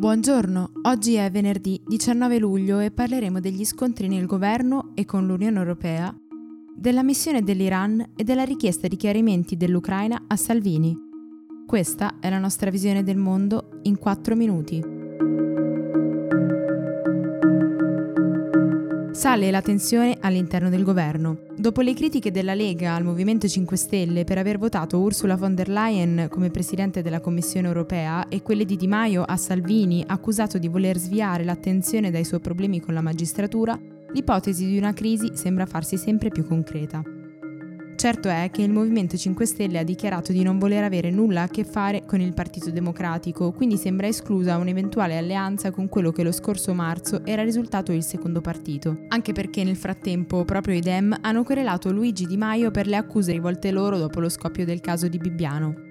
Buongiorno, oggi è venerdì 19 luglio e parleremo degli scontri nel governo e con l'Unione Europea, della missione dell'Iran e della richiesta di chiarimenti dell'Ucraina a Salvini. Questa è la nostra visione del mondo in 4 minuti. Sale la tensione all'interno del governo. Dopo le critiche della Lega al Movimento 5 Stelle per aver votato Ursula von der Leyen come Presidente della Commissione europea e quelle di Di Maio a Salvini accusato di voler sviare l'attenzione dai suoi problemi con la magistratura, l'ipotesi di una crisi sembra farsi sempre più concreta. Certo è che il Movimento 5 Stelle ha dichiarato di non voler avere nulla a che fare con il Partito Democratico, quindi sembra esclusa un'eventuale alleanza con quello che lo scorso marzo era risultato il secondo partito. Anche perché nel frattempo proprio i Dem hanno querelato Luigi Di Maio per le accuse rivolte loro dopo lo scoppio del caso di Bibbiano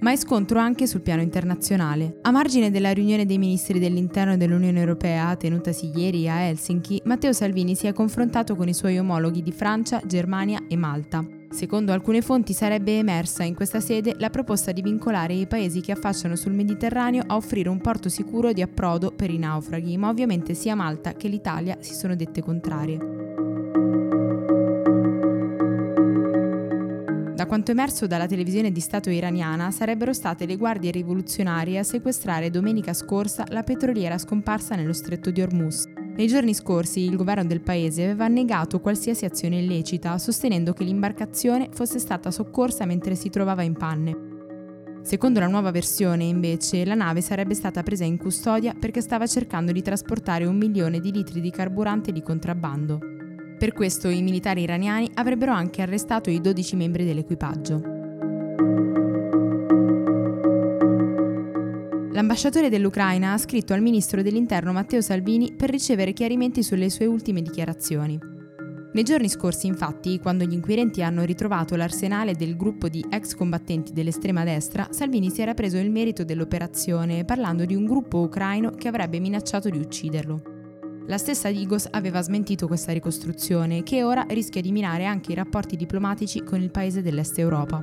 ma è scontro anche sul piano internazionale. A margine della riunione dei ministri dell'interno dell'Unione Europea, tenutasi ieri a Helsinki, Matteo Salvini si è confrontato con i suoi omologhi di Francia, Germania e Malta. Secondo alcune fonti sarebbe emersa in questa sede la proposta di vincolare i paesi che affacciano sul Mediterraneo a offrire un porto sicuro di approdo per i naufraghi, ma ovviamente sia Malta che l'Italia si sono dette contrarie. Da quanto emerso dalla televisione di Stato iraniana, sarebbero state le guardie rivoluzionarie a sequestrare domenica scorsa la petroliera scomparsa nello stretto di Hormuz. Nei giorni scorsi il governo del paese aveva negato qualsiasi azione illecita, sostenendo che l'imbarcazione fosse stata soccorsa mentre si trovava in panne. Secondo la nuova versione, invece, la nave sarebbe stata presa in custodia perché stava cercando di trasportare un milione di litri di carburante di contrabbando. Per questo i militari iraniani avrebbero anche arrestato i 12 membri dell'equipaggio. L'ambasciatore dell'Ucraina ha scritto al ministro dell'Interno Matteo Salvini per ricevere chiarimenti sulle sue ultime dichiarazioni. Nei giorni scorsi, infatti, quando gli inquirenti hanno ritrovato l'arsenale del gruppo di ex combattenti dell'estrema destra, Salvini si era preso il merito dell'operazione parlando di un gruppo ucraino che avrebbe minacciato di ucciderlo. La stessa Digos aveva smentito questa ricostruzione, che ora rischia di minare anche i rapporti diplomatici con il paese dell'Est Europa.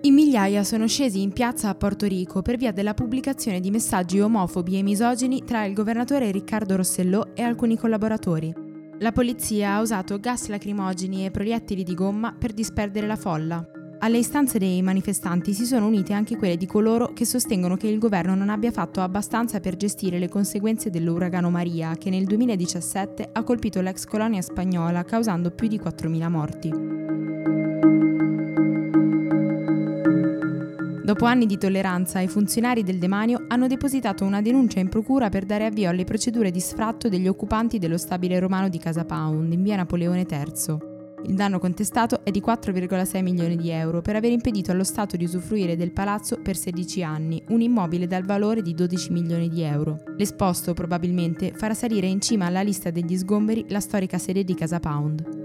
In migliaia sono scesi in piazza a Porto Rico per via della pubblicazione di messaggi omofobi e misogini tra il governatore Riccardo Rossellò e alcuni collaboratori. La polizia ha usato gas lacrimogeni e proiettili di gomma per disperdere la folla, alle istanze dei manifestanti si sono unite anche quelle di coloro che sostengono che il governo non abbia fatto abbastanza per gestire le conseguenze dell'uragano Maria che nel 2017 ha colpito l'ex colonia spagnola causando più di 4.000 morti. Dopo anni di tolleranza, i funzionari del demanio hanno depositato una denuncia in procura per dare avvio alle procedure di sfratto degli occupanti dello stabile romano di Casa Pound in via Napoleone III. Il danno contestato è di 4,6 milioni di euro per aver impedito allo Stato di usufruire del palazzo per 16 anni, un immobile dal valore di 12 milioni di euro. L'esposto probabilmente farà salire in cima alla lista degli sgomberi la storica sede di Casa Pound.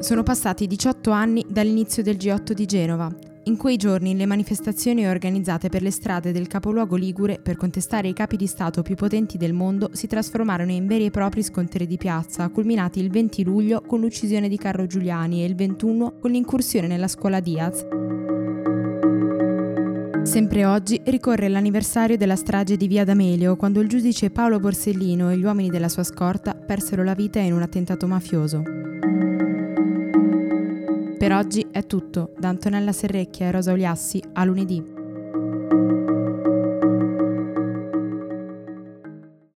Sono passati 18 anni dall'inizio del G8 di Genova in quei giorni le manifestazioni organizzate per le strade del capoluogo ligure per contestare i capi di Stato più potenti del mondo si trasformarono in veri e propri scontri di piazza, culminati il 20 luglio con l'uccisione di Carlo Giuliani e il 21 con l'incursione nella scuola Diaz. Sempre oggi ricorre l'anniversario della strage di Via D'Amelio, quando il giudice Paolo Borsellino e gli uomini della sua scorta persero la vita in un attentato mafioso. Per oggi è tutto. Da Antonella Serrecchia e Rosa Uliassi, a lunedì.